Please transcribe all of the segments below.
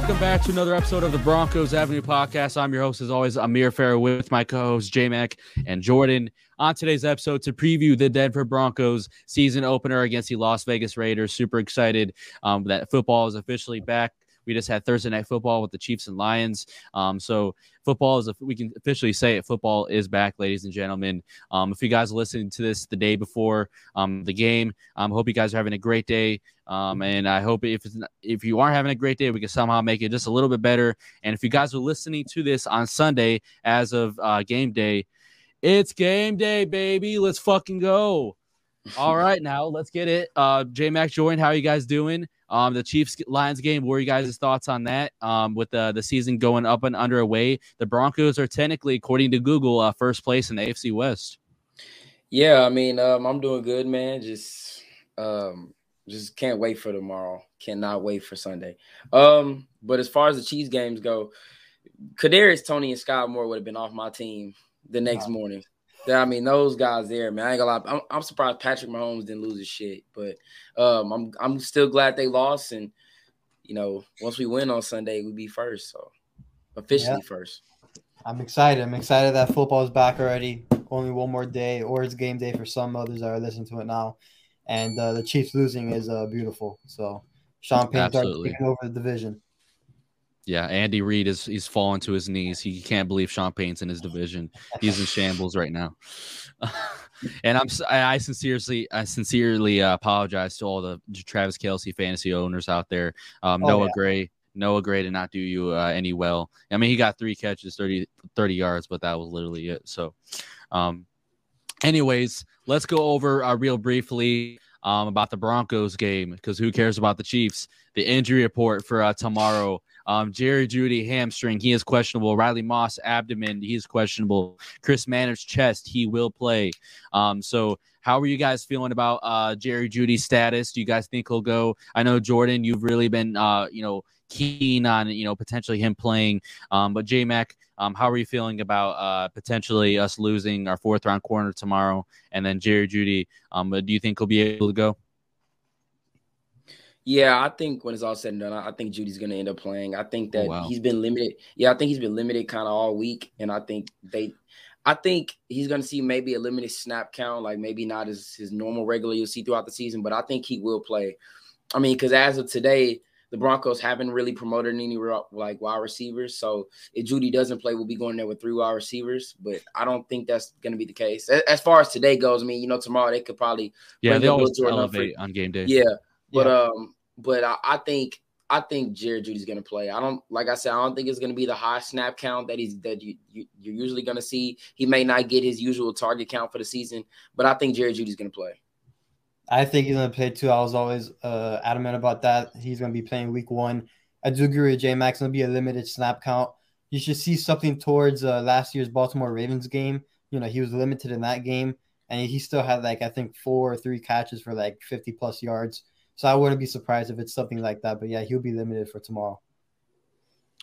welcome back to another episode of the Broncos Avenue podcast. I'm your host, as always, Amir Farah, with my co hosts, J Mac and Jordan. On today's episode, to preview the Denver Broncos season opener against the Las Vegas Raiders. Super excited um, that football is officially back. We just had Thursday night football with the Chiefs and Lions. Um, so football is, we can officially say it, football is back, ladies and gentlemen. Um, if you guys are listening to this the day before um, the game, I um, hope you guys are having a great day. Um, and I hope if if you aren't having a great day, we can somehow make it just a little bit better. And if you guys are listening to this on Sunday as of uh, game day, it's game day, baby. Let's fucking go. All right, now let's get it. Uh, J Mac Jordan, how are you guys doing? Um, the Chiefs Lions game. What are you guys' thoughts on that? Um, with the the season going up and underway, the Broncos are technically, according to Google, uh, first place in the AFC West. Yeah, I mean, um, I'm doing good, man. Just um, just can't wait for tomorrow. Cannot wait for Sunday. Um, but as far as the Chiefs games go, Kadarius Toney and Scott Moore would have been off my team the next wow. morning. I mean, those guys there, man. I ain't gonna lie. I'm, I'm, surprised Patrick Mahomes didn't lose his shit, but um, I'm I'm still glad they lost. And you know, once we win on Sunday, we be first. So officially yeah. first. I'm excited. I'm excited that football is back already. Only one more day, or it's game day for some others that are listening to it now. And uh, the Chiefs losing is uh, beautiful. So Sean Payton taking over the division. Yeah, Andy Reid is he's fallen to his knees. He can't believe Sean Payton's in his division. He's in shambles right now. and I'm I sincerely I sincerely uh, apologize to all the Travis Kelce fantasy owners out there. Um, oh, Noah yeah. Gray, Noah Gray did not do you uh, any well. I mean, he got three catches, 30, 30 yards, but that was literally it. So, um, anyways, let's go over uh, real briefly um, about the Broncos game because who cares about the Chiefs? The injury report for uh, tomorrow. Um, Jerry Jeudy hamstring, he is questionable. Riley Moss abdomen, he is questionable. Chris Manhertz chest, he will play. Um, so how are you guys feeling about uh, Jerry Jeudy's status? Do you guys think he'll go? I know Jordan, you've really been uh, you know keen on you know potentially him playing. Um, but J Mac, um, how are you feeling about uh, potentially us losing our fourth round corner tomorrow, and then Jerry Jeudy? Um, do you think he'll be able to go? Yeah, I think when it's all said and done, I think Jeudy's going to end up playing. I think oh, that oh, wow. he's been limited. Yeah, I think he's been limited kind of all week, and I think they, I think he's going to see maybe a limited snap count, like maybe not as his normal regular you'll see throughout the season, but I think he will play. I mean, because as of today, the Broncos haven't really promoted any like wide receivers. So if Jeudy doesn't play, we'll be going there with three wide receivers. But I don't think that's going to be the case. As far as today goes, I mean, you know, tomorrow they could probably yeah they always elevate on game day. Yeah, but yeah. um, but I, I think I think Jerry Jeudy's going to play. I don't like I said. I don't think it's going to be the high snap count that he's that you, you are usually going to see. He may not get his usual target count for the season, but I think Jerry Jeudy's going to play. I think he's going to play too. I was always uh, adamant about that. He's going to be playing week one. I do agree with J Max. To be a limited snap count. You should see something towards uh, last year's Baltimore Ravens game. You know, he was limited in that game, and he still had like I think four or three catches for like 50 plus yards. So I wouldn't be surprised if it's something like that. But yeah, he'll be limited for tomorrow.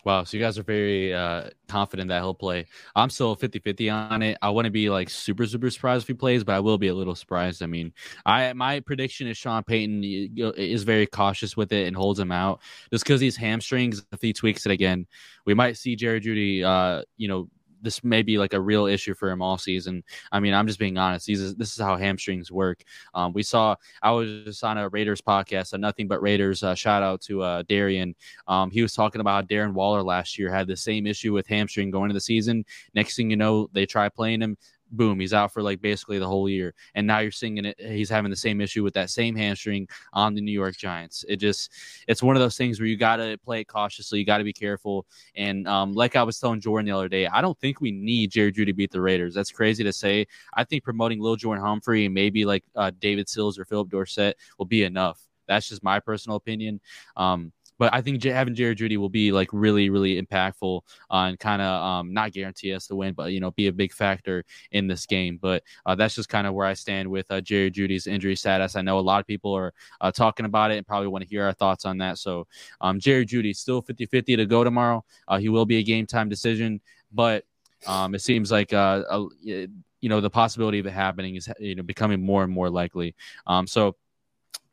Wow. So you guys are very uh, confident that he'll play. I'm still 50 50 on it. I wouldn't be like super, super surprised if he plays, but I will be a little surprised. I mean, I my prediction is Sean Payton is very cautious with it and holds him out just because these hamstrings, if he tweaks it again, we might see Jerry Jeudy, uh, you know, this may be like a real issue for him all season. I mean, I'm just being honest. These this is how hamstrings work. Um, we saw I was just on a Raiders podcast, a nothing but Raiders. Uh, shout out to uh, Darian. Um, he was talking about Darren Waller last year had the same issue with hamstring going into the season. Next thing you know, they try playing him boom, he's out for like basically the whole year. And now you're seeing it, he's having the same issue with that same hamstring on the New York Giants. It just, it's one of those things where you got to play it cautiously. You got to be careful. And um, like I was telling Jordan the other day, I don't think we need Jerry Jeudy to beat the Raiders. That's crazy to say. I think promoting Lil Jordan Humphrey and maybe like uh, David Sills or Phillip Dorsett will be enough. That's just my personal opinion. Um, but I think having Jerry Jeudy will be like really, really impactful on kind of um, not guarantee us to win, but you know, be a big factor in this game. But uh, that's just kind of where I stand with uh, Jerry Jeudy's injury status. I know a lot of people are uh, talking about it and probably want to hear our thoughts on that. So, um, Jerry Jeudy still 50 50 to go tomorrow. Uh, he will be a game time decision, but um, it seems like uh, a, you know the possibility of it happening is you know becoming more and more likely. Um, so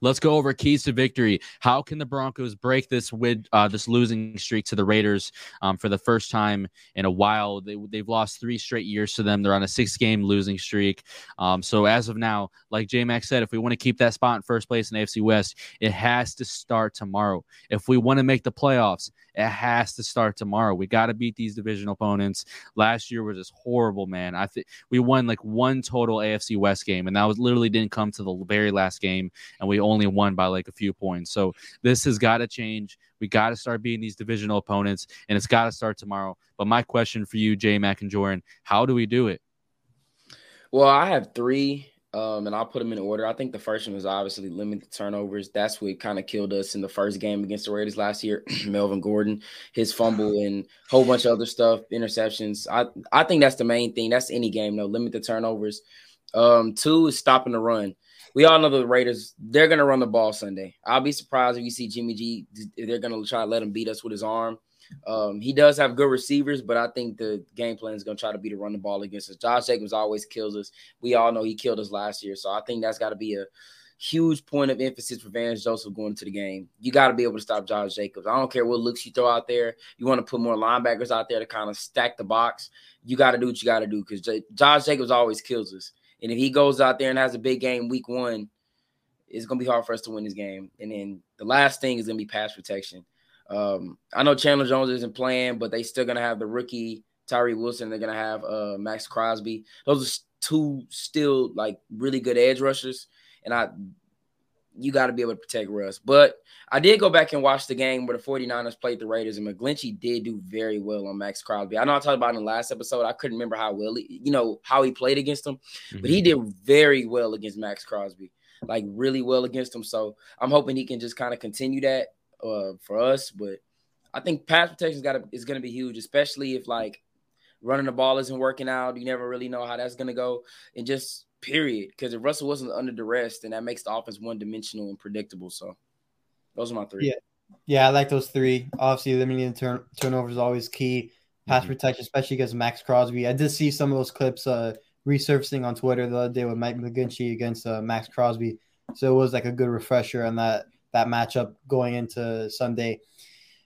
let's go over keys to victory. How can the Broncos break this with uh, this losing streak to the Raiders um, for the first time in a while? They, they've lost three straight years to them. They're on a six game losing streak. Um, so as of now, like J Max said, if we want to keep that spot in first place in AFC West, it has to start tomorrow. If we want to make the playoffs, it has to start tomorrow. We got to beat these division opponents. Last year was just horrible, man. I think we won like one total AFC West game, and that was literally didn't come to the very last game, and we only won by like a few points. So this has got to change. We got to start beating these divisional opponents, and it's got to start tomorrow. But my question for you, Jay Mac and Jordan, how do we do it? Well, I have three um, and I'll put them in order. I think the first one was obviously limited turnovers. That's what kind of killed us in the first game against the Raiders last year. Melvin Gordon, his fumble, and a whole bunch of other stuff, interceptions. I I think that's the main thing. That's any game, though. Limit the turnovers. Um, two is stopping the run. We all know the Raiders, they're gonna run the ball Sunday. I'll be surprised if you see Jimmy G, they're gonna try to let him beat us with his arm. Um, he does have good receivers, but I think the game plan is going to try to be to run the ball against us. Josh Jacobs always kills us. We all know he killed us last year, so I think that's got to be a huge point of emphasis for Vance Joseph going into the game. You got to be able to stop Josh Jacobs. I don't care what looks you throw out there. You want to put more linebackers out there to kind of stack the box. You got to do what you got to do because J- Josh Jacobs always kills us. And if he goes out there and has a big game week one, it's going to be hard for us to win this game. And then the last thing is going to be pass protection. Um, I know Chandler Jones isn't playing, but they still gonna have the rookie Tyree Wilson. They're gonna have uh, Maxx Crosby. Those are two still like really good edge rushers, and I you got to be able to protect Russ. But I did go back and watch the game where the 49ers played the Raiders, and McGlinchey did do very well on Maxx Crosby. I know I talked about in the last episode. I couldn't remember how well, he, you know, how he played against him, mm-hmm. but he mm-hmm. did very well against Maxx Crosby, like really well against him. So I'm hoping he can just kind of continue that uh, for us. But I think pass protection is got is going to be huge, especially if like running the ball isn't working out. You never really know how that's going to go, and just period. Because if Russell wasn't under duress, then that makes the offense one dimensional and predictable. So those are my three. Yeah, yeah, I like those three. Obviously, limiting turn- turnovers is always key. Pass mm-hmm. protection, especially against Maxx Crosby. I did see some of those clips uh, resurfacing on Twitter the other day with Mike McGlinchey against uh, Maxx Crosby. So it was like a good refresher on that that matchup going into Sunday.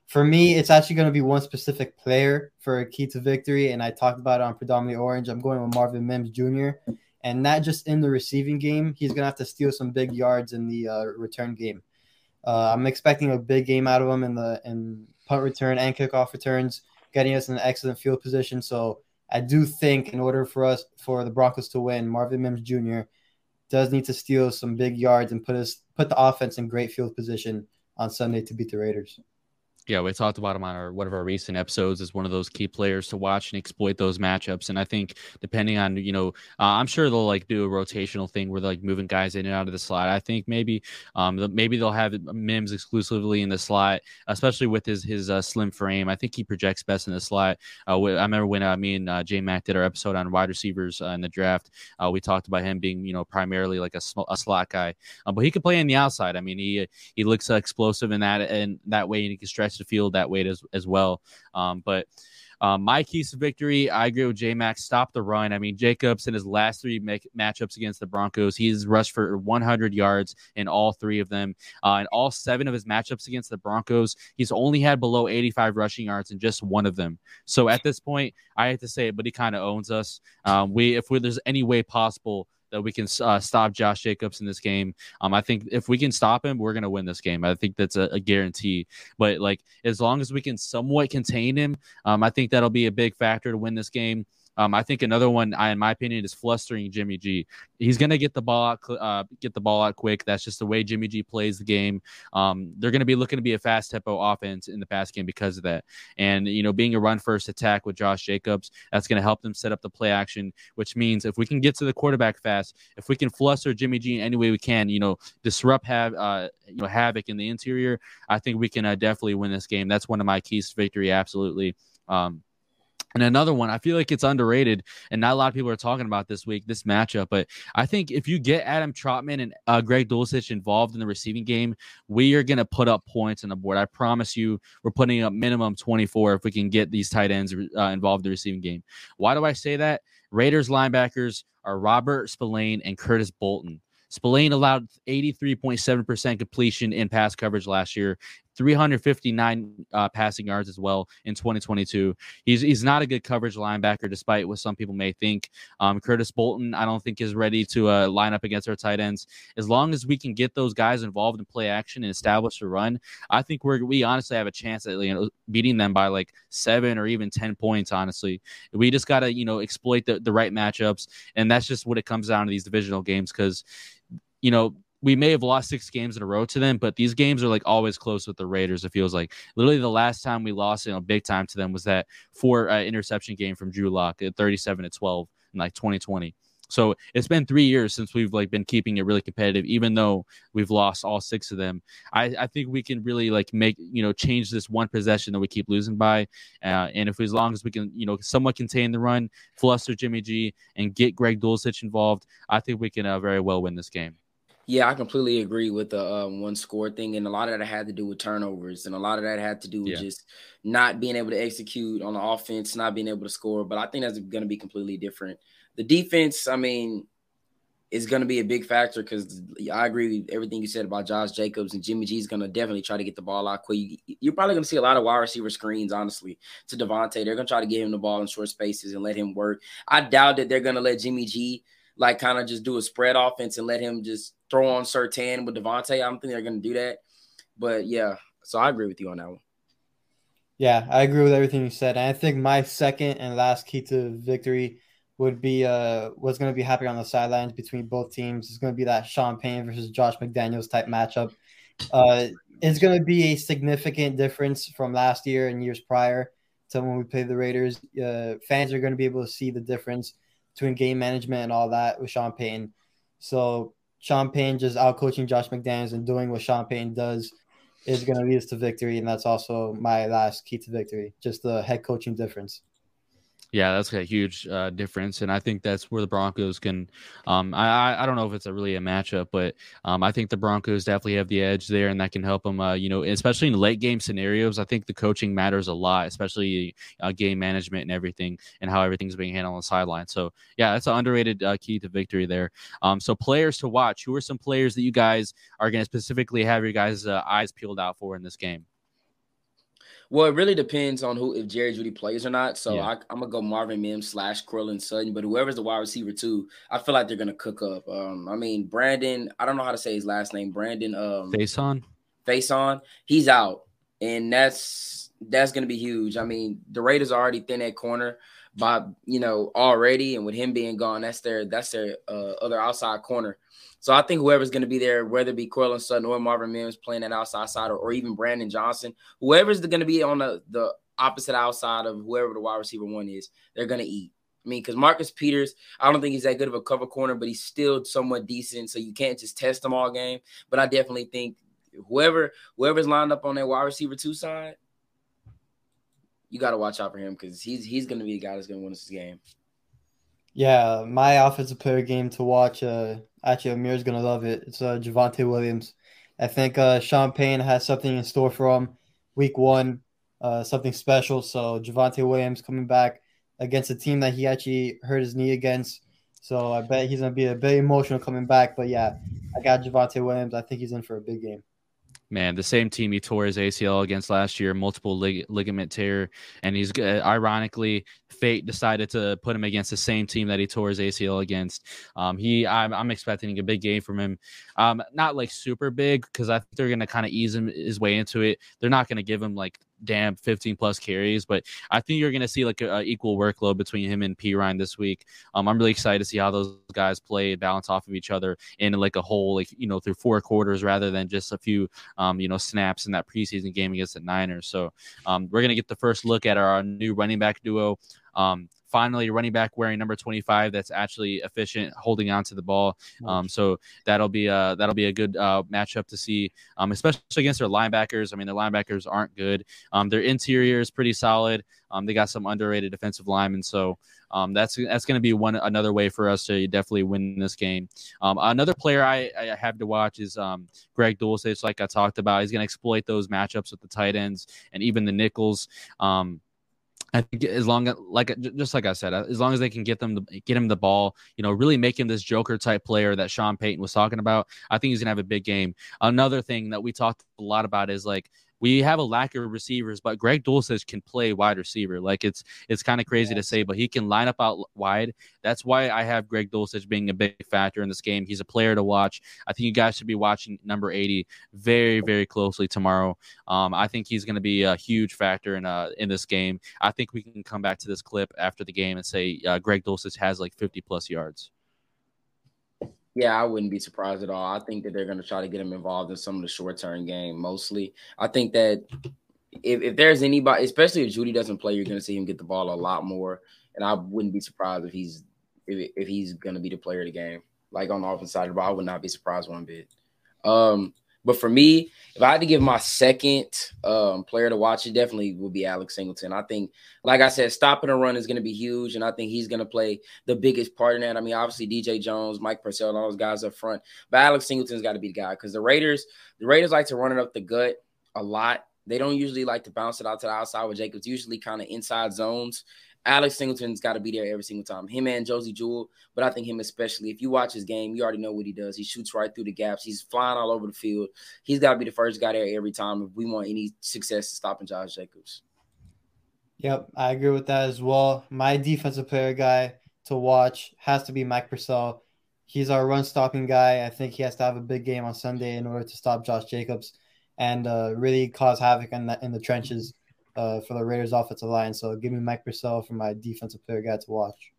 For me, it's actually going to be one specific player for a key to victory, and I talked about it on Predominantly Orange. I'm going with Marvin Mims Jr. And not just in the receiving game, he's going to have to steal some big yards in the uh, return game. Uh, I'm expecting a big game out of him in the in punt return and kickoff returns, getting us in an excellent field position. So I do think in order for us for the Broncos to win, Marvin Mims Jr does need to steal some big yards and put us put the offense in great field position on Sunday to beat the Raiders. Yeah, we talked about him on our one of our recent episodes as one of those key players to watch and exploit those matchups. And I think depending on you know, uh, I'm sure they'll like do a rotational thing where they're like moving guys in and out of the slot. I think maybe um maybe they'll have Mims exclusively in the slot, especially with his his uh, slim frame. I think he projects best in the slot. Uh, I remember when uh, me and uh, J Mac did our episode on wide receivers uh, in the draft. Uh, we talked about him being you know primarily like a, sm- a slot guy, uh, but he could play on the outside. I mean, he he looks explosive in that and that way, and he can stretch the field that way as as well. Um, but um, my keys to victory, I agree with J Max. Stop the run. I mean, Jacobs in his last three make- matchups against the Broncos, he's rushed for 100 yards in all three of them. Uh, in all seven of his matchups against the Broncos, he's only had below 85 rushing yards in just one of them. So at this point, I hate to say it, but he kind of owns us. Um, we, if we, there's any way possible that we can uh, stop Josh Jacobs in this game. Um, I think if we can stop him, we're gonna win this game. I think that's a, a guarantee. But like as long as we can somewhat contain him, um, I think that'll be a big factor to win this game. Um, I think another one, I, in my opinion, is flustering Jimmy G. He's going to get the ball out, uh, get the ball out quick. That's just the way Jimmy G plays the game. Um, they're going to be looking to be a fast tempo offense in the pass game because of that. And you know, being a run first attack with Josh Jacobs, that's going to help them set up the play action. Which means if we can get to the quarterback fast, if we can fluster Jimmy G in any way we can, you know, disrupt have uh, you know havoc in the interior, I think we can uh, definitely win this game. That's one of my keys to victory. Absolutely. Um, and another one, I feel like it's underrated, and not a lot of people are talking about this week, this matchup. But I think if you get Adam Trautman and uh, Greg Dulcich involved in the receiving game, we are going to put up points on the board. I promise you, we're putting up minimum 24 if we can get these tight ends uh, involved in the receiving game. Why do I say that? Raiders linebackers are Robert Spillane and Curtis Bolton. Spillane allowed 83.7% completion in pass coverage last year. 359 uh, passing yards as well in 2022. He's he's not a good coverage linebacker, despite what some people may think. Um, Curtis Bolton, I don't think is ready to uh, line up against our tight ends. As long as we can get those guys involved in play action and establish a run, I think we're we honestly have a chance at you know beating them by like seven or even ten points. Honestly, we just gotta you know exploit the, the right matchups, and that's just what it comes down to these divisional games because you know we may have lost six games in a row to them, but these games are like always close with the Raiders. It feels like literally the last time we lost, you know, big time to them was that four uh, interception game from Drew Lock at 37 to 12 in like 2020. So it's been three years since we've like been keeping it really competitive, even though we've lost all six of them. I, I think we can really like make you know change this one possession that we keep losing by, uh, and if as long as we can you know somewhat contain the run, fluster Jimmy G, and get Greg Dulcich involved, I think we can uh, very well win this game. Yeah, I completely agree with the um, one score thing, and a lot of that had to do with turnovers, and a lot of that had to do with yeah. just not being able to execute on the offense, not being able to score. But I think that's going to be completely different. The defense, I mean, is going to be a big factor because I agree with everything you said about Josh Jacobs and Jimmy G is going to definitely try to get the ball out quick. You're probably going to see a lot of wide receiver screens, honestly, to Davante. They're going to try to get him the ball in short spaces and let him work. I doubt that they're going to let Jimmy G like kind of just do a spread offense and let him just throw on Surtain with Davante. I don't think they're going to do that. But yeah, so I agree with you on that one. Yeah, I agree with everything you said. And I think my second and last key to victory would be uh, what's going to be happening on the sidelines between both teams. It's going to be that Sean Payton versus Josh McDaniels type matchup. Uh, it's going to be a significant difference from last year and years prior to when we played the Raiders. Uh, fans are going to be able to see the difference between game management and all that with Sean Payton. So Sean Payton just out coaching Josh McDaniels and doing what Sean Payton does is going to lead us to victory. And that's also my last key to victory, just the head coaching difference. Yeah, that's a huge uh, difference, and I think that's where the Broncos can. Um, I I don't know if it's a really a matchup, but um, I think the Broncos definitely have the edge there, and that can help them. Uh, you know, especially in late game scenarios, I think the coaching matters a lot, especially uh, game management and everything, and how everything's being handled on the sideline. So yeah, that's an underrated uh, key to victory there. Um, so players to watch. Who are some players that you guys are going to specifically have your guys' uh, eyes peeled out for in this game? Well, it really depends on who if Jerry Jeudy plays or not. So yeah. I, am gonna go Marvin Mims slash Courtland Sutton, but whoever's the wide receiver too, I feel like they're gonna cook up. Um, I mean Brandon, I don't know how to say his last name. Brandon um Facyson. Face on, he's out, and that's that's gonna be huge. I mean, the Raiders are already thin at corner by you know already, and with him being gone, that's their that's their uh, other outside corner. So I think whoever's going to be there, whether it be Courtland Sutton or Marvin Mims playing that outside side, or, or even Brandon Johnson, whoever's going to be on the, the opposite outside of whoever the wide receiver one is, they're going to eat. I mean, because Marcus Peters, I don't think he's that good of a cover corner, but he's still somewhat decent. So you can't just test him all game. But I definitely think whoever whoever's lined up on that wide receiver two side, you got to watch out for him because he's he's going to be the guy that's going to win us this game. Yeah, my offensive player game to watch. Uh, actually, Amir's gonna love it. It's uh, Javonte Williams. I think uh, Sean Payton has something in store for him. Week one, uh, something special. So Javonte Williams coming back against a team that he actually hurt his knee against. So I bet he's gonna be a bit emotional coming back. But yeah, I got Javonte Williams. I think he's in for a big game man, the same team he tore his ACL against last year, multiple lig- ligament tear, and he's uh, ironically fate decided to put him against the same team that he tore his ACL against. Um, he, I'm, I'm, expecting a big game from him. Um, not like super big because I think they're gonna kind of ease him his way into it. They're not gonna give him like damn 15 plus carries. But I think you're going to see like a, a, equal workload between him and Perine this week. Um, I'm really excited to see how those guys play balance off of each other in like a whole, like, you know, through four quarters rather than just a few, um, you know, snaps in that preseason game against the Niners. So um, we're going to get the first look at our new running back duo. Um, finally running back wearing number 25 that's actually efficient holding on to the ball um, so that'll be a that'll be a good uh, matchup to see um, especially against their linebackers i mean their linebackers aren't good um, their interior is pretty solid um, they got some underrated defensive linemen so um, that's that's going to be one another way for us to definitely win this game. Um, another player I, I, have to watch is um, Greg Dulcich, like I talked about. He's going to exploit those matchups with the tight ends and even the nickels. Um, I think as long as like just like I said, uh, as long as they can get them the, get him the ball, you know, really make him this Joker type player that Sean Payton was talking about. I think he's gonna have a big game. Another thing that we talked a lot about is like we have a lack of receivers, but Greg Dulcich can play wide receiver. Like it's it's kind of crazy to say, but he can line up out wide. That's why I have Greg Dulcich being a big factor in this game. He's a player to watch. I think you guys should be watching number 80 very very closely tomorrow. Um, I think he's going to be a huge factor in uh in this game. I think we can come back to this clip after the game and say uh, Greg Dulcich has like 50 plus yards. Yeah, I wouldn't be surprised at all. I think that they're going to try to get him involved in some of the short term game mostly. I think that if, if there's anybody, especially if Jeudy doesn't play, you're going to see him get the ball a lot more. And I wouldn't be surprised if he's if, if he's going to be the player of the game, like on the offense side of the ball. I would not be surprised one bit. Um, but for me, if I had to give my second um, player to watch, it definitely would be Alex Singleton. I think, like I said, stopping a run is going to be huge, and I think he's going to play the biggest part in that. I mean, obviously DJ Jones, Mike Purcell, all those guys up front, but Alex Singleton's got to be the guy because the Raiders, the Raiders like to run it up the gut a lot. They don't usually like to bounce it out to the outside with Jacobs, usually kind of inside zones. Alex Singleton's got to be there every single time. Him and Josey Jewell, but I think him especially. If you watch his game, you already know what he does. He shoots right through the gaps. He's flying all over the field. He's got to be the first guy there every time if we want any success stopping Josh Jacobs. Yep, I agree with that as well. My defensive player guy to watch has to be Mike Purcell. He's our run stopping guy. I think he has to have a big game on Sunday in order to stop Josh Jacobs and uh, really cause havoc in the, in the trenches uh, for the Raiders offensive line. So give me Mike Purcell for my defensive player guy to watch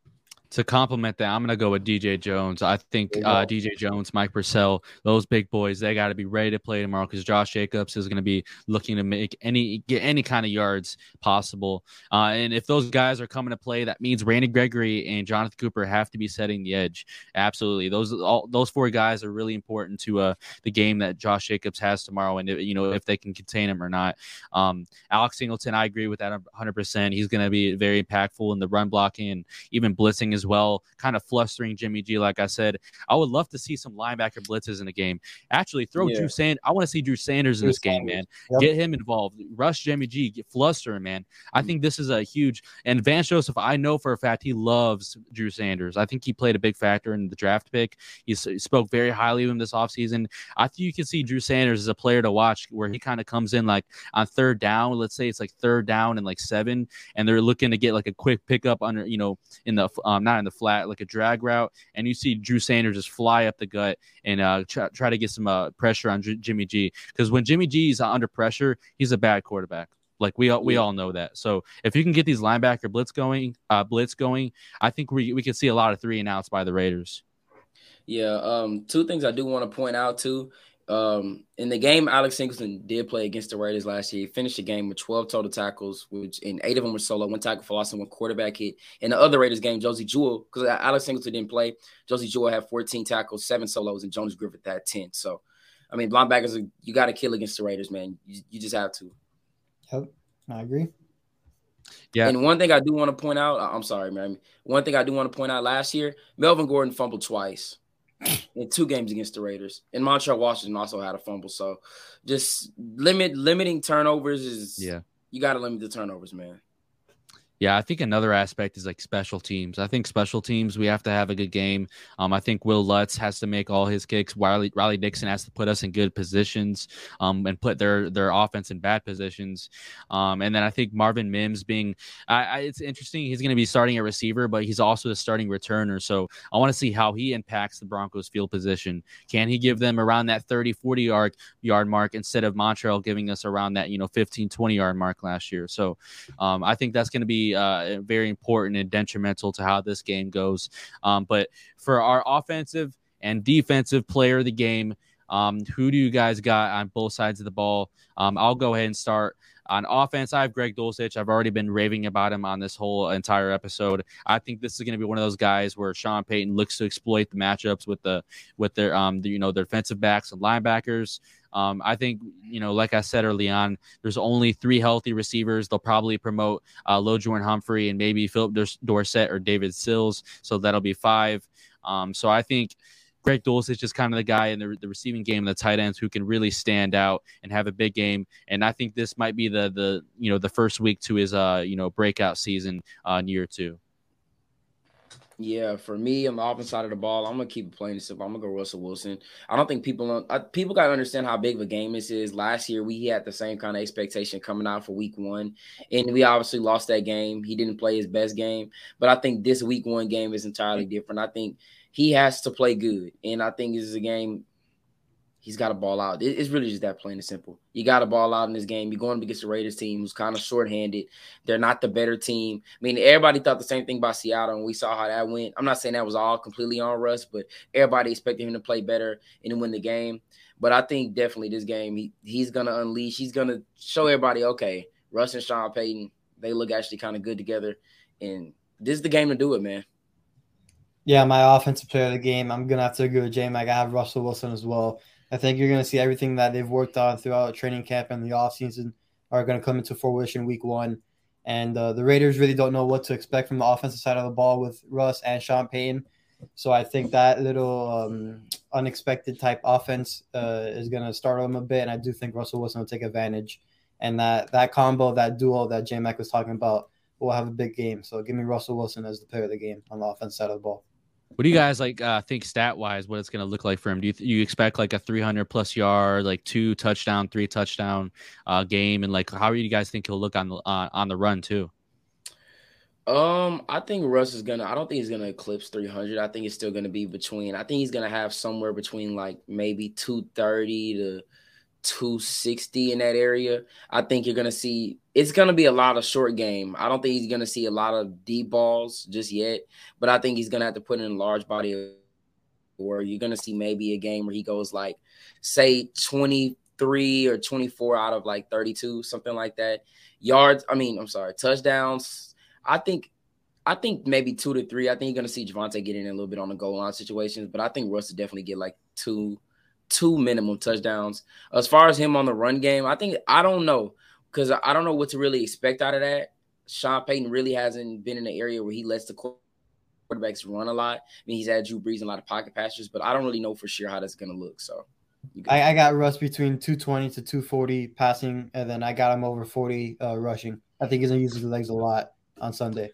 to complement that, I'm going to go with DJ Jones. I think uh, DJ Jones, Mike Purcell, those big boys, they got to be ready to play tomorrow because Josh Jacobs is going to be looking to make any get any kind of yards possible. Uh, and if those guys are coming to play, that means Randy Gregory and Jonathan Cooper have to be setting the edge. Absolutely, those all those four guys are really important to uh, the game that Josh Jacobs has tomorrow, and you know if they can contain him or not. Um, Alex Singleton, I agree with that 100. percent He's going to be very impactful in the run blocking and even blitzing as well, kind of flustering Jimmy G. Like I said, I would love to see some linebacker blitzes in the game. Actually, throw yeah. Drew Sand. I want to see Drew Sanders in this game, man. Yep. Get him involved. Rush Jimmy G. Get flustering, man. I mm-hmm. think this is a huge. And Vance Joseph, I know for a fact he loves Drew Sanders. I think he played a big factor in the draft pick. He, he spoke very highly of him this offseason. I think you can see Drew Sanders as a player to watch where he kind of comes in like on third down. Let's say it's like third down and like seven, and they're looking to get like a quick pickup under, you know, in the um, not in the flat, like a drag route, and you see Drew Sanders just fly up the gut and uh, try, try to get some uh, pressure on J- Jimmy G. Because when Jimmy G is under pressure, he's a bad quarterback. Like we all, we all know that. So if you can get these linebacker blitz going, uh, blitz going, I think we we can see a lot of three and outs by the Raiders. Yeah. Um. Two things I do want to point out too um, in the game, Alex Singleton did play against the Raiders last year. He finished the game with 12 total tackles, which in eight of them were solo, one tackle for loss, and one quarterback hit. In the other Raiders game, Josey Jewell, because Alex Singleton didn't play, Josey Jewell had 14 tackles, seven solos, and Jonas Griffith had 10. So, I mean, linebackers, you got to kill against the Raiders, man. You, you just have to. Yep, I agree. Yeah. And one thing I do want to point out, I'm sorry, man. One thing I do want to point out last year, Melvin Gordon fumbled twice in two games against the Raiders. And Montrell Washington also had a fumble. So just limit limiting turnovers is yeah. You got to limit the turnovers, man. Yeah, I think another aspect is like special teams. I think special teams we have to have a good game. Um, I think Wil Lutz has to make all his kicks. Riley Riley Dixon has to put us in good positions, um, and put their their offense in bad positions. Um, and then I think Marvin Mims being, I, I it's interesting. He's going to be starting a receiver, but he's also a starting returner. So I want to see how he impacts the Broncos field position. Can he give them around that 30, 40 yard yard mark instead of Montrell giving us around that you know 15, 20 yard mark last year? So um, I think that's going to be uh, very important and detrimental to how this game goes. Um, but for our offensive and defensive player of the game, um, who do you guys got on both sides of the ball? Um, I'll go ahead and start. On offense, I have Greg Dulcich. I've already been raving about him on this whole entire episode. I think this is going to be one of those guys where Sean Payton looks to exploit the matchups with the with their um the, you know their defensive backs and linebackers. Um, I think, you know, like I said early on, there's only three healthy receivers. They'll probably promote uh, Lil Jordan Humphrey and maybe Phillip Dorsett or David Sills. So that'll be five. Um, so I think Greg Dulcich is just kind of the guy in the, the receiving game, the tight ends who can really stand out and have a big game. And I think this might be the the you know the first week to his uh you know breakout season uh in year two. Yeah, for me on the offense side of the ball, I'm gonna keep plain and simple. I'm gonna go Russell Wilson. I don't think people I, people gotta understand how big of a game this is. Last year we had the same kind of expectation coming out for Week One, and we obviously lost that game. He didn't play his best game, but I think this Week One game is entirely different. I think he has to play good, and I think this is a game he's got to ball out. It's really just that plain and simple. You got to ball out in this game. You're going against the Raiders team who's kind of shorthanded. They're not the better team. I mean, everybody thought the same thing about Seattle, and we saw how that went. I'm not saying that was all completely on Russ, but everybody expected him to play better and win the game. But I think definitely this game, he, he's going to unleash. He's going to show everybody, okay, Russ and Sean Payton, they look actually kind of good together. And this is the game to do it, man. Yeah, my offensive player of the game, I'm gonna have to agree with J Mac. I have Russell Wilson as well. I think you're going to see everything that they've worked on throughout training camp and the offseason are going to come into fruition week one. And uh, the Raiders really don't know what to expect from the offensive side of the ball with Russ and Sean Payton. So I think that little um, unexpected type offense uh, is going to startle them a bit. And I do think Russell Wilson will take advantage. And that, that combo, that duo that J Mac was talking about, will have a big game. So give me Russell Wilson as the player of the game on the offense side of the ball. What do you guys like uh, think stat wise? What it's going to look like for him? Do you, th- you expect like a 300 plus yard, like two touchdown, three touchdown uh, game, and like how do you guys think he'll look on the uh, on the run too? Um, I think Russ is gonna. I don't think he's gonna eclipse 300. I think it's still gonna be between. I think he's gonna have somewhere between like maybe 230 to 260 in that area. I think you're gonna see it's gonna be a lot of short game. I don't think he's gonna see a lot of deep balls just yet, but I think he's gonna have to put in a large body of where you're gonna see maybe a game where he goes like say 23 or 24 out of like 32, something like that. Yards, I mean, I'm sorry, touchdowns. I think I think maybe two to three. I think you're gonna see Javonte get in a little bit on the goal line situations, but I think Russ will definitely get like two two minimum touchdowns. As far as him on the run game, I think I don't know because I don't know what to really expect out of that. Sean Payton really hasn't been in an area where he lets the quarterbacks run a lot. I mean, he's had Drew Brees and a lot of pocket passes, but I don't really know for sure how that's going to look. So I, I, got Russ between 220 to 240 passing, and then I got him over 40 uh, rushing. I think he's going to use his legs a lot on Sunday.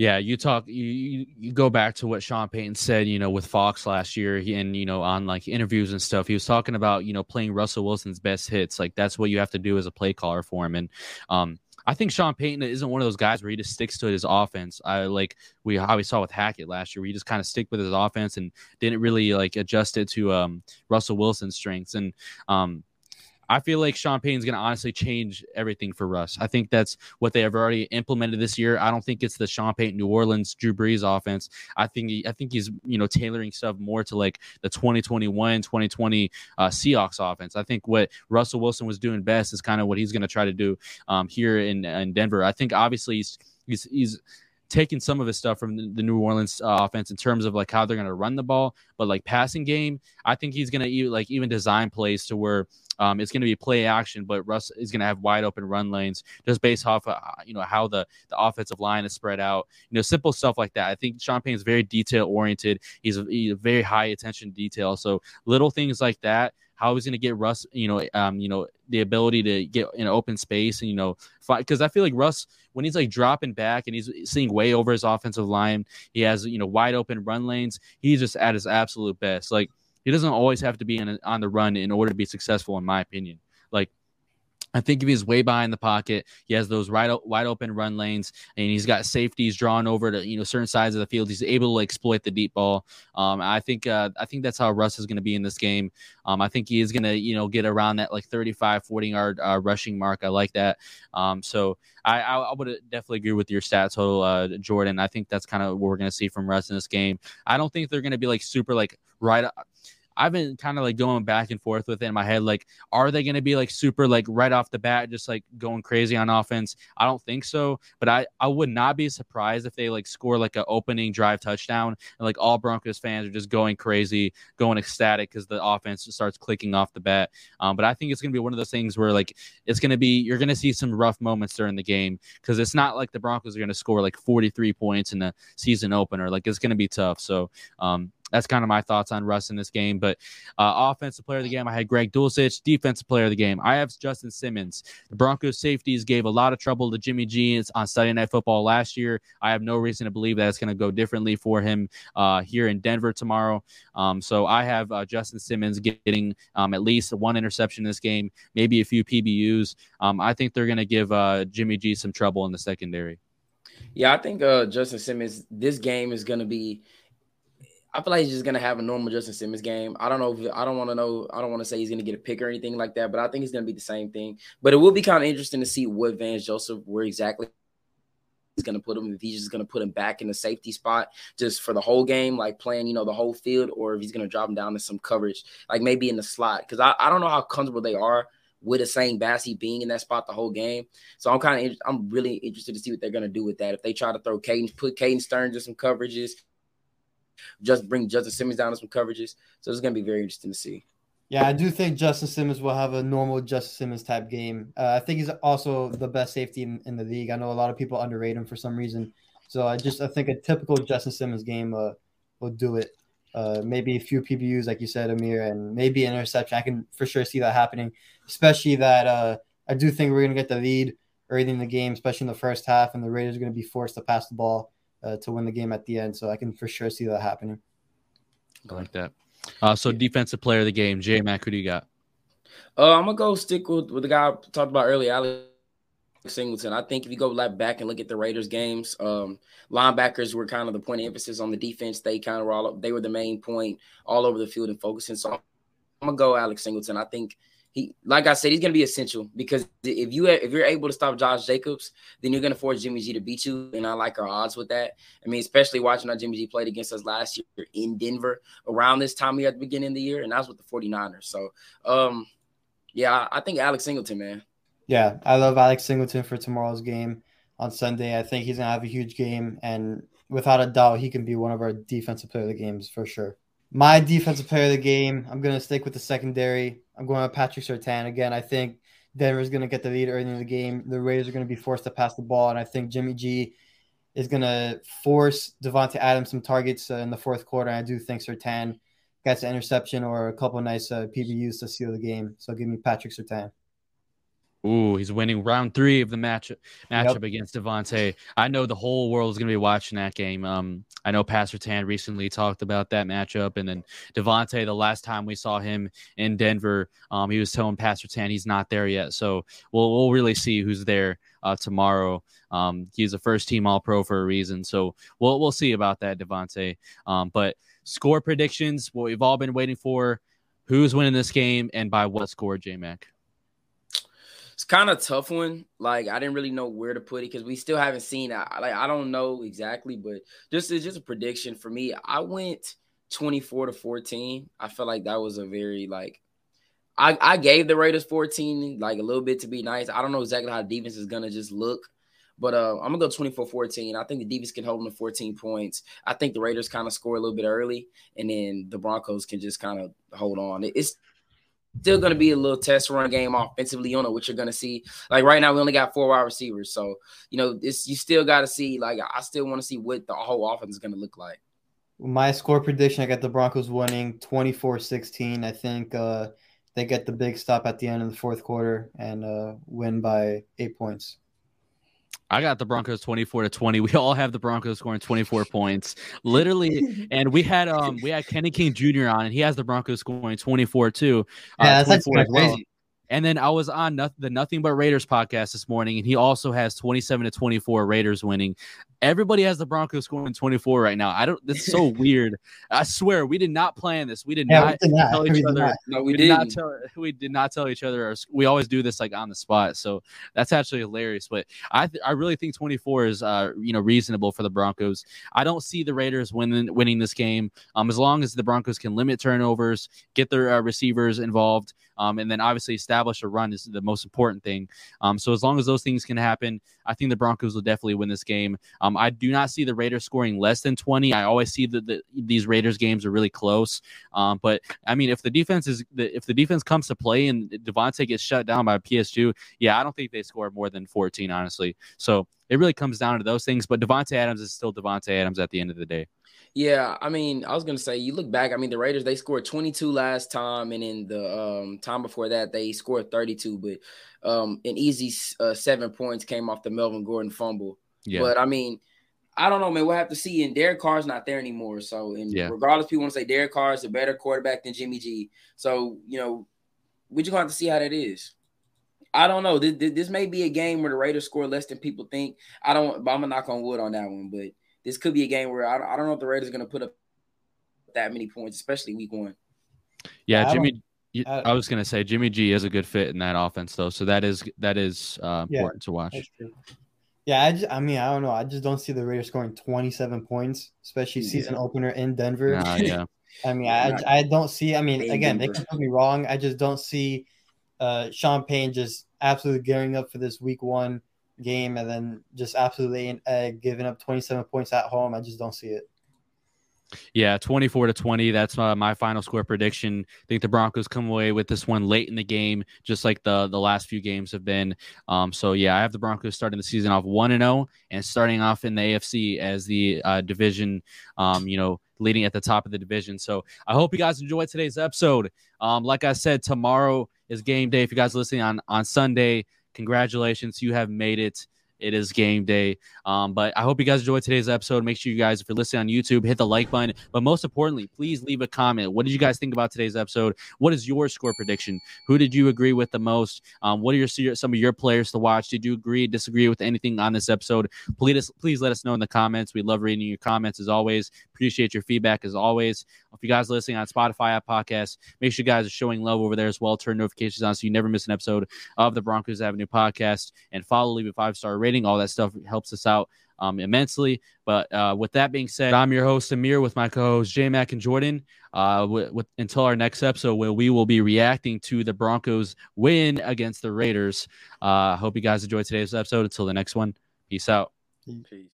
Yeah, you talk you you go back to what Sean Payton said, you know, with Fox last year and you know on like interviews and stuff. He was talking about, you know, playing Russell Wilson's best hits. Like that's what you have to do as a play caller for him and um I think Sean Payton isn't one of those guys where he just sticks to his offense. I like we how we saw with Hackett last year, where he just kind of stick with his offense and didn't really like adjust it to um, Russell Wilson's strengths. And um, I feel like Sean Payton's going to honestly change everything for Russ. I think that's what they have already implemented this year. I don't think it's the Sean Payton New Orleans Drew Brees offense. I think he, I think he's you know tailoring stuff more to like the 2021 2020 uh, Seahawks offense. I think what Russell Wilson was doing best is kind of what he's going to try to do um, here in in Denver. I think obviously he's he's he's taking some of his stuff from the, New Orleans uh, offense in terms of like how they're going to run the ball, but like passing game, I think he's going to like even design plays to where um, it's going to be play action, but Russ is going to have wide open run lanes just based off of, uh, you know how the the offensive line is spread out. You know, simple stuff like that. I think Sean Payton is very detail oriented. He's he's a very high attention detail. So little things like that how he's going to get Russ, you know, um, you know, the ability to get in open space and you know, because I feel like Russ when he's like dropping back and he's seeing way over his offensive line, he has you know wide open run lanes. He's just at his absolute best. Like he doesn't always have to be a, on the run in order to be successful, in my opinion. Like I think if he's way behind the pocket, he has those wide, wide open run lanes, and he's got safeties drawn over to you know certain sides of the field. He's able to exploit the deep ball. Um, I think uh, I think that's how Russ is going to be in this game. Um, I think he is going to you know get around that like 35, 40 yard uh, rushing mark. I like that. Um, so I, I, I, would definitely agree with your stat total, uh, Jordan. I think that's kind of what we're going to see from Russ in this game. I don't think they're going to be like super like right I've been kind of like going back and forth with it in my head. Like, are they going to be like super like right off the bat, just like going crazy on offense? I don't think so. But I I would not be surprised if they like score like an opening drive touchdown and like all Broncos fans are just going crazy, going ecstatic because the offense starts clicking off the bat. Um, but I think it's going to be one of those things where like it's going to be you're going to see some rough moments during the game because it's not like the Broncos are going to score like 43 points in the season opener. Like it's going to be tough. So um, that's kind of my thoughts on Russ in this game. But uh, offensive player of the game, I had Greg Dulcich. Defensive player of the game, I have Justin Simmons. The Broncos safeties gave a lot of trouble to Jimmy G on Sunday Night Football last year. I have no reason to believe that it's going to go differently for him uh, here in Denver tomorrow. Um, so I have uh, Justin Simmons getting um, at least one interception in this game, maybe a few PBUs. Um, I think they're going to give uh, Jimmy G some trouble in the secondary. Yeah, I think uh, Justin Simmons. This game is going to be I feel like he's just gonna have a normal Justin Simmons game. I don't know if I don't want to know. I don't want to say he's gonna get a pick or anything like that, but I think it's gonna be the same thing. But it will be kind of interesting to see what Vance Joseph where exactly he's gonna put him. If he's just gonna put him back in the safety spot just for the whole game, like playing you know the whole field, or if he's gonna drop him down to some coverage, like maybe in the slot. Because I, I don't know how comfortable they are with Essang Bassey being in that spot the whole game. So I'm kind of I'm really interested to see what they're gonna do with that. If they try to throw Caden, put Caden Sterns in some coverages, just bring Justin Simmons down to some coverages. So it's going to be very interesting to see. Yeah, I do think Justin Simmons will have a normal Justin Simmons type game. Uh, I think he's also the best safety in, in, the league. I know a lot of people underrate him for some reason. So I just I think a typical Justin Simmons game uh, will do it. Uh, maybe a few PBUs, like you said, Amir, and maybe an interception. I can for sure see that happening, especially that uh, I do think we're going to get the lead early in the game, especially in the first half, and the Raiders are going to be forced to pass the ball uh, to win the game at the end. So I can for sure see that happening. I like that. Uh, so defensive player of the game, J Mac, who do you got? Uh, I'm gonna go stick with, with the guy I talked about earlier, Alex Singleton. I think if you go back and look at the Raiders games, um, linebackers were kind of the point of emphasis on the defense. They kind of were all they were the main point all over the field and focusing. So I'm gonna go Alex Singleton. I think he like I said, he's gonna be essential because if you if you're able to stop Josh Jacobs, then you're gonna force Jimmy G to beat you, and I like our odds with that. I mean, especially watching how Jimmy G played against us last year in Denver around this time here at the beginning of the year, and that was with the 49ers. So, um, yeah, I think Alex Singleton, man. Yeah, I love Alex Singleton for tomorrow's game on Sunday. I think he's gonna have a huge game, and without a doubt, he can be one of our defensive player of the games for sure. My defensive player of the game, I'm gonna stick with the secondary. I'm going with Patrick Surtain again. I think Denver's going to get the lead early in the game. The Raiders are going to be forced to pass the ball, and I think Jimmy G is going to force Davante Adams some targets uh, in the fourth quarter. I do think Surtain gets an interception or a couple nice uh, PBUs to seal the game. So give me Patrick Surtain. Ooh, he's winning round three of the match matchup yep. against Davante. I know the whole world is going to be watching that game. Um, I know Pat Surtain recently talked about that matchup, and then Davante. The last time we saw him in Denver, um, he was telling Pat Surtain he's not there yet. So we'll we'll really see who's there uh, tomorrow. Um, he's a first team All Pro for a reason. So we'll we'll see about that, Davante. Um, but score predictions, what we've all been waiting for. Who's winning this game and by what score, J Mac? It's kind of tough one. Like I didn't really know where to put it because we still haven't seen. I like I don't know exactly, but just it's just a prediction for me. I went twenty four to fourteen. I felt like that was a very like. I, I gave the Raiders 14, like a little bit to be nice. I don't know exactly how the defense is gonna just look, but uh, I'm gonna go 24-14. I think the defense can hold them to 14 points. I think the Raiders kind of score a little bit early, and then the Broncos can just kind of hold on. It's still going to be a little test run game offensively. You don't know what you're going to see. Like right now, we only got four wide receivers, so you know this. You still got to see. Like I still want to see what the whole offense is going to look like. My score prediction: I got the Broncos winning 24-16. I think uh, they get the big stop at the end of the fourth quarter and uh, win by eight points. I got the Broncos 24 to 20. We all have the Broncos scoring 24 points. Literally, and we had um we had Kenny King Jr. on and he has the Broncos scoring 24 too. Uh, yeah, that's well. crazy. And then I was on the Nothing But Raiders podcast this morning, and he also has 27 to 24 Raiders winning. Everybody has the Broncos scoring 24 right now. I don't. This is so weird. I swear we did not plan this. We did yeah, not we did tell each other. No, we, we did not tell. We did not tell each other. We always do this like on the spot. So that's actually hilarious. But I th- I really think 24 is uh you know reasonable for the Broncos. I don't see the Raiders winning winning this game. Um, as long as the Broncos can limit turnovers, get their uh, receivers involved, um, and then obviously establish a run is the most important thing. Um, so as long as those things can happen, I think the Broncos will definitely win this game. Um, I do not see the Raiders scoring less than 20. I always see that the, these Raiders games are really close. Um, but I mean, if the defense is if the defense comes to play and Davante gets shut down by PS2, yeah, I don't think they score more than 14, honestly. So it really comes down to those things. But Davante Adams is still Davante Adams at the end of the day. Yeah, I mean, I was gonna say you look back. I mean, the Raiders they scored 22 last time, and in the um, time before that they scored 32. But um, an easy uh, seven points came off the Melvin Gordon fumble. Yeah. But I mean, I don't know, man. We'll have to see. And Derek Carr's not there anymore. So, and yeah. regardless, people want to say Derek Carr is a better quarterback than Jimmy G. So, you know, we just going to have to see how that is. I don't know. This, this, may be a game where the Raiders score less than people think. I don't. I'm gonna knock on wood on that one, but this could be a game where I, I don't know if the Raiders are going to put up that many points, especially week one. Yeah, yeah Jimmy. I, I, was going to say Jimmy G is a good fit in that offense, though. So that is that is uh, important yeah, to watch. Yeah, I, just, I mean, I don't know. I just don't see the Raiders scoring 27 points, especially season yeah. opener in Denver. Nah, yeah. I mean, I, I don't see. I mean, again, they can put me wrong. I just don't see uh, Sean Payton just absolutely gearing up for this week one game and then just absolutely uh, giving up 27 points at home. I just don't see it. Yeah, 24 to 20. That's uh, my final score prediction. I think the Broncos come away with this one late in the game, just like the the last few games have been. Um, so yeah, I have the Broncos starting the season off 1 and 0 and starting off in the AFC as the uh, division, um, you know, leading at the top of the division. So I hope you guys enjoyed today's episode. Um, like I said, tomorrow is game day. If you guys are listening on on Sunday, Congratulations, you have made it. It is game day. Um, but I hope you guys enjoyed today's episode. Make sure you guys, if you're listening on YouTube, hit the like button. But most importantly, please leave a comment. What did you guys think about today's episode? What is your score prediction? Who did you agree with the most? Um, what are your some of your players to watch? Did you agree, disagree with anything on this episode? Please, please let us know in the comments. We love reading your comments as always. Appreciate your feedback as always. If you guys are listening on Spotify app podcast, make sure you guys are showing love over there as well. Turn notifications on so you never miss an episode of the Broncos Avenue podcast and follow, leave a five star rating. All that stuff helps us out um, immensely. But uh, with that being said, I'm your host Amir with my co-host J Mac and Jordan. Uh, with, with, until our next episode, where we will be reacting to the Broncos win against the Raiders. I uh, hope you guys enjoyed today's episode. Until the next one, peace out. Peace.